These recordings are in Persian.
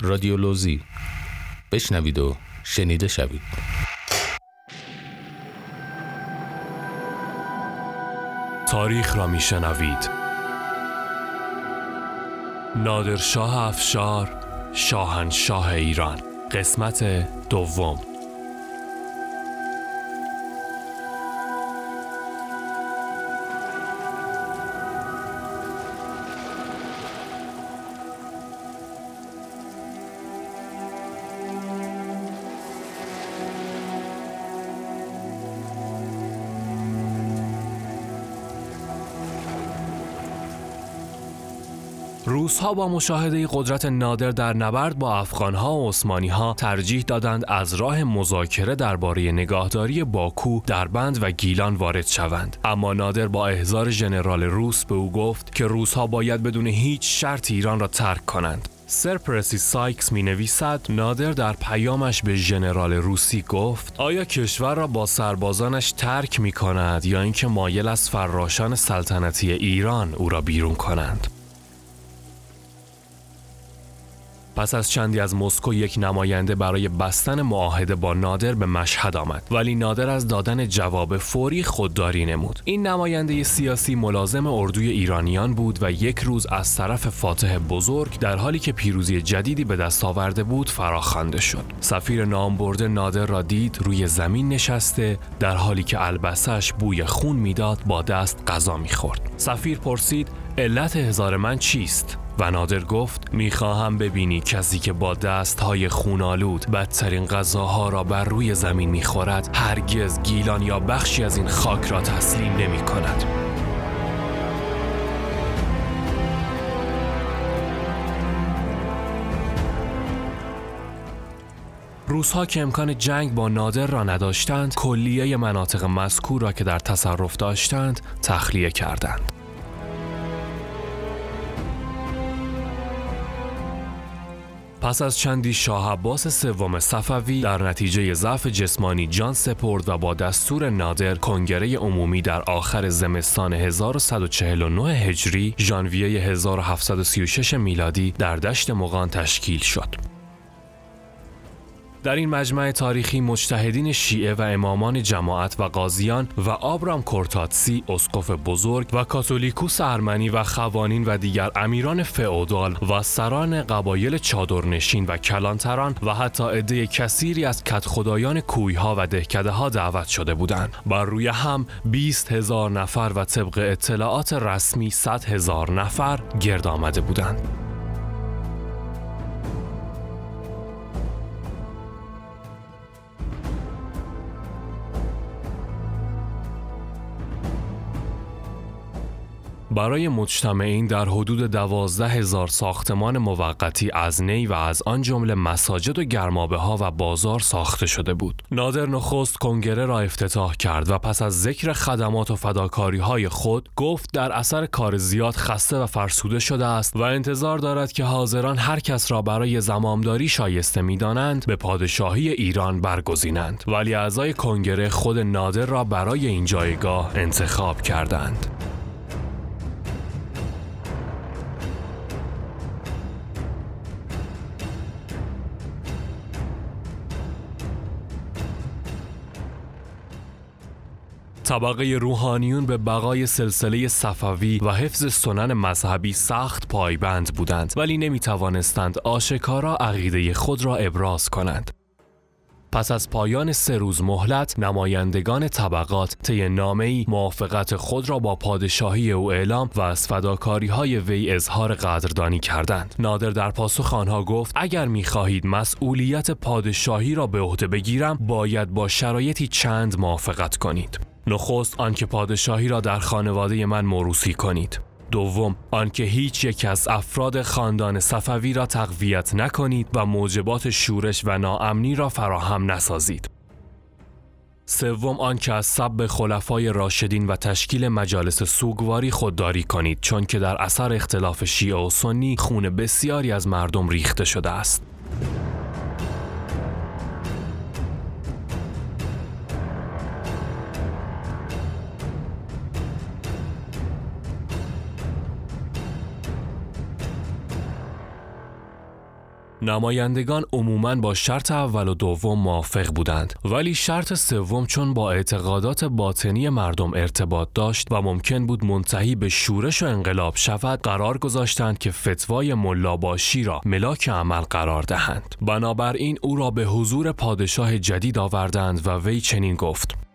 رادیولوژی بشنوید و شنیده شوید. تاریخ را میشنوید. نادرشاه افشار شاهنشاه ایران. قسمت دوم. روسها با مشاهده قدرت نادر در نبرد با افغانها و عثمانیها ترجیح دادند از راه مذاکره درباره نگاهداری باکو، دربند و گیلان وارد شوند. اما نادر با احضار ژنرال روس به او گفت که روسها باید بدون هیچ شرط ایران را ترک کنند. سر پرسی سایکس می نویسد نادر در پیامش به ژنرال روسی گفت آیا کشور را با سربازانش ترک می کند یا اینکه مایل است فراشان سلطنتی ایران او را بیرون کنند پس از چندی از مسکو یک نماینده برای بستن معاهده با نادر به مشهد آمد. ولی نادر از دادن جواب فوری خودداری نمود. این نماینده سیاسی ملازم اردوی ایرانیان بود و یک روز از طرف فاتح بزرگ در حالی که پیروزی جدیدی به دست آورده بود فراخوانده شد. سفیر نامبرده نادر را دید روی زمین نشسته در حالی که البسش بوی خون می‌داد با دست غذا می‌خورد. سفیر پرسید علت هزار من چیست؟ و نادر گفت می‌خواهم ببینی کسی که با دست های خونالود بدترین غذاها را بر روی زمین می‌خورد هرگز گیلان یا بخشی از این خاک را تسلیم نمی کند. روزها که امکان جنگ با نادر را نداشتند کلیه مناطق مذکور را که در تصرف داشتند تخلیه کردند پس از چندی شاه عباس سوم صفوی در نتیجه ضعف جسمانی جان سپرد و با دستور نادر کنگره عمومی در آخر زمستان 1149 هجری ژانویه 1736 میلادی در دشت مغان تشکیل شد. در این مجمع تاریخی مجتهدین شیعه و امامان جماعت و قاضیان و آبرام کورتاتسی اسقف بزرگ و کاتولیکوس ارمنی و خوانین و دیگر امیران فئودال و سران قبایل چادرنشین و کلانتران و حتی عده کثیری از کدخدایان کویها و دهکده ها دعوت شده بودند. بر روی هم 20 هزار نفر و طبق اطلاعات رسمی 100 هزار نفر گرد آمده بودند. برای مجتمعین در حدود دوازده هزار ساختمان موقتی از نی و از آن جمله مساجد و گرمابه ها و بازار ساخته شده بود. نادر نخست کنگره را افتتاح کرد و پس از ذکر خدمات و فداکاری های خود گفت در اثر کار زیاد خسته و فرسوده شده است و انتظار دارد که حاضران هر کس را برای زمامداری شایسته می‌دانند به پادشاهی ایران برگزینند ولی اعضای کنگره خود نادر را برای این جایگاه انتخاب کردند. طبقه روحانیون به بقای سلسله صفوی و حفظ سنن مذهبی سخت پایبند بودند ولی نمی توانستند آشکارا عقیده خود را ابراز کنند. پس از پایان سه روز مهلت نمایندگان طبقات طی ای موافقت خود را با پادشاهی او اعلام و از فداکاری های وی اظهار قدردانی کردند نادر در پاسخ آنها گفت اگر می‌خواهید مسئولیت پادشاهی را به عهده بگیرم باید با شرایطی چند موافقت کنید نخست آنکه پادشاهی را در خانواده من موروسی کنید. دوم آنکه هیچ یک از افراد خاندان صفوی را تقویت نکنید و موجبات شورش و ناامنی را فراهم نسازید. سوم آنکه از سب خلفای راشدین و تشکیل مجالس سوگواری خودداری کنید چون که در اثر اختلاف شیعه و سنی خون بسیاری از مردم ریخته شده است. نمایندگان عموماً با شرط اول و دوم موافق بودند ولی شرط سوم چون با اعتقادات باطنی مردم ارتباط داشت و ممکن بود منتهی به شورش و انقلاب شود قرار گذاشتند که فتوای ملاباشی را ملاک عمل قرار دهند. بنابراین او را به حضور پادشاه جدید آوردند و وی چنین گفت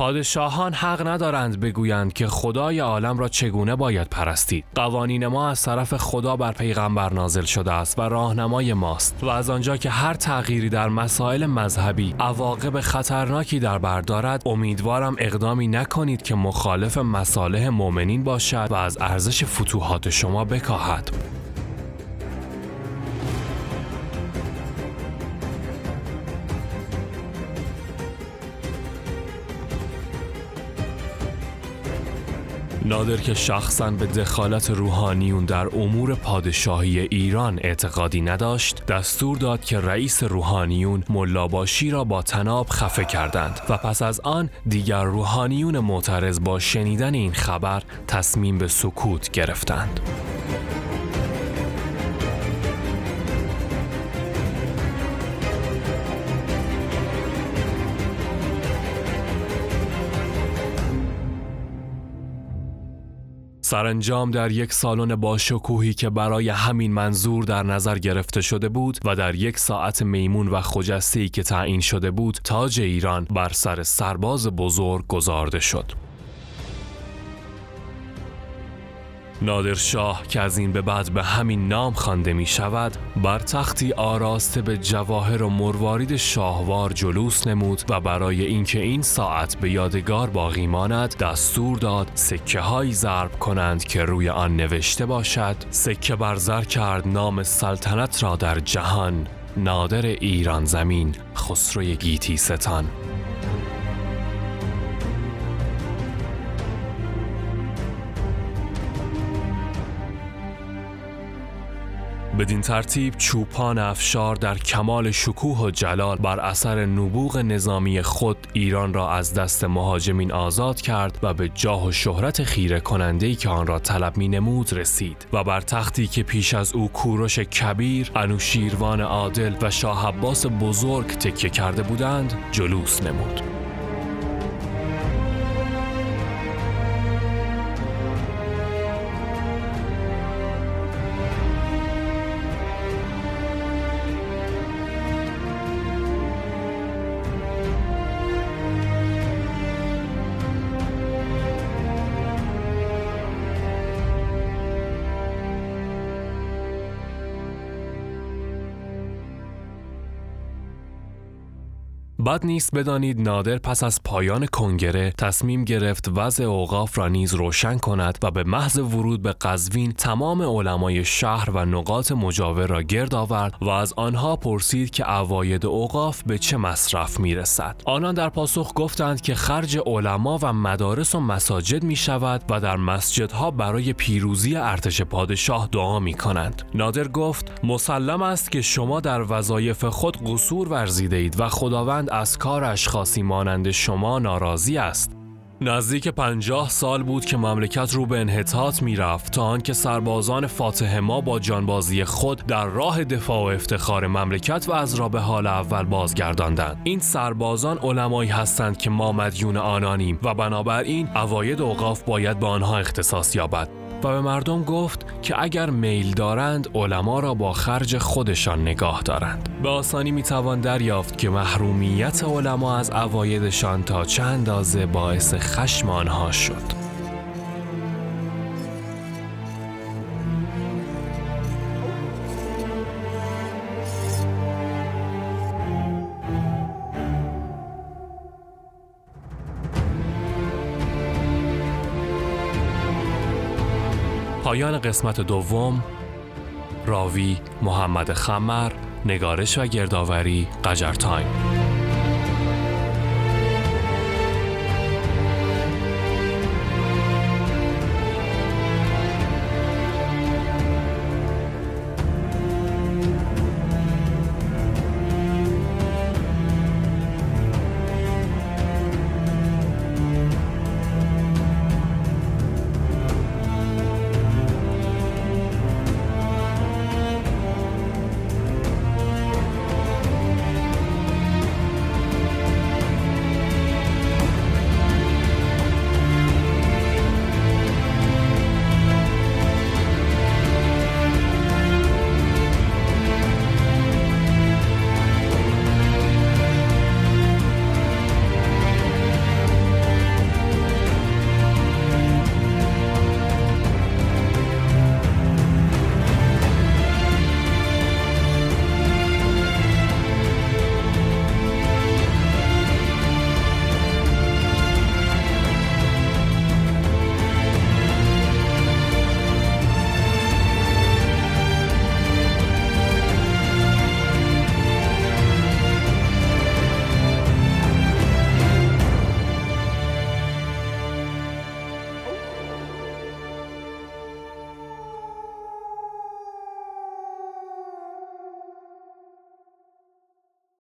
پادشاهان حق ندارند بگویند که خدای عالم را چگونه باید پرستید. قوانین ما از طرف خدا بر پیغمبر نازل شده است و راهنمای ماست و از آنجا که هر تغییری در مسائل مذهبی عواقب خطرناکی در بر دارد امیدوارم اقدامی نکنید که مخالف مصالح مؤمنین باشد و از ارزش فتوحات شما بکاهد. نادر که شخصا به دخالت روحانیون در امور پادشاهی ایران اعتقادی نداشت دستور داد که رئیس روحانیون ملاباشی را با تناب خفه کردند و پس از آن دیگر روحانیون معترض با شنیدن این خبر تصمیم به سکوت گرفتند. سرانجام در یک سالن باشکوهی که برای همین منظور در نظر گرفته شده بود و در یک ساعت میمون و خجسته که تعیین شده بود تاج ایران بر سر سرباز بزرگ گذارده شد. نادرشاه که از این به بعد به همین نام خوانده می شود بر تختی آراسته به جواهر و مروارید شاهوار جلوس نمود و برای اینکه این ساعت به یادگار باقی ماند دستور داد سکه هایی ضرب کنند که روی آن نوشته باشد سکه بر زر کرد نام سلطنت را در جهان نادر ایران زمین خسروی گیتی ستان. بدین ترتیب چوپان افشار در کمال شکوه و جلال بر اثر نبوغ نظامی خود ایران را از دست مهاجمین آزاد کرد و به جاه و شهرت خیره کننده که آن را طلب می نمود رسید و بر تختی که پیش از او کوروش کبیر، انوشیروان عادل و شاه عباس بزرگ تکیه کرده بودند جلوس نمود. بد نیست بدانید نادر پس از پایان کنگره تصمیم گرفت وضع اوقاف را نیز روشن کند و به محض ورود به قزوین تمام علمای شهر و نقاط مجاور را گرد آورد و از آنها پرسید که اواید اوقاف به چه مصرف می رسد. آنان در پاسخ گفتند که خرج علما و مدارس و مساجد می شود و در مسجدها برای پیروزی ارتش پادشاه دعا می کنند. نادر گفت مسلم است که شما در وظایف خود قصور ورزیده اید و خداوند از کار اشخاصی مانند شما ناراضی است. نزدیک پنجاه سال بود که مملکت رو به انحطاط رفت تا آنکه سربازان فاتح ما با جانبازی خود در راه دفاع و افتخار مملکت و از را به حال اول بازگرداندند. این سربازان علمایی هستند که ما مدیون آنانیم و بنابراین اواید اوقاف باید به آنها اختصاص یابد. و به مردم گفت که اگر میل دارند علما را با خرج خودشان نگاه دارند. به آسانی می‌توان دریافت که محرومیت علما از اوایدشان تا چند اندازه باعث خشم آنها شد. پایان قسمت دوم راوی محمد خمر نگارش و گردآوری قجر تایم.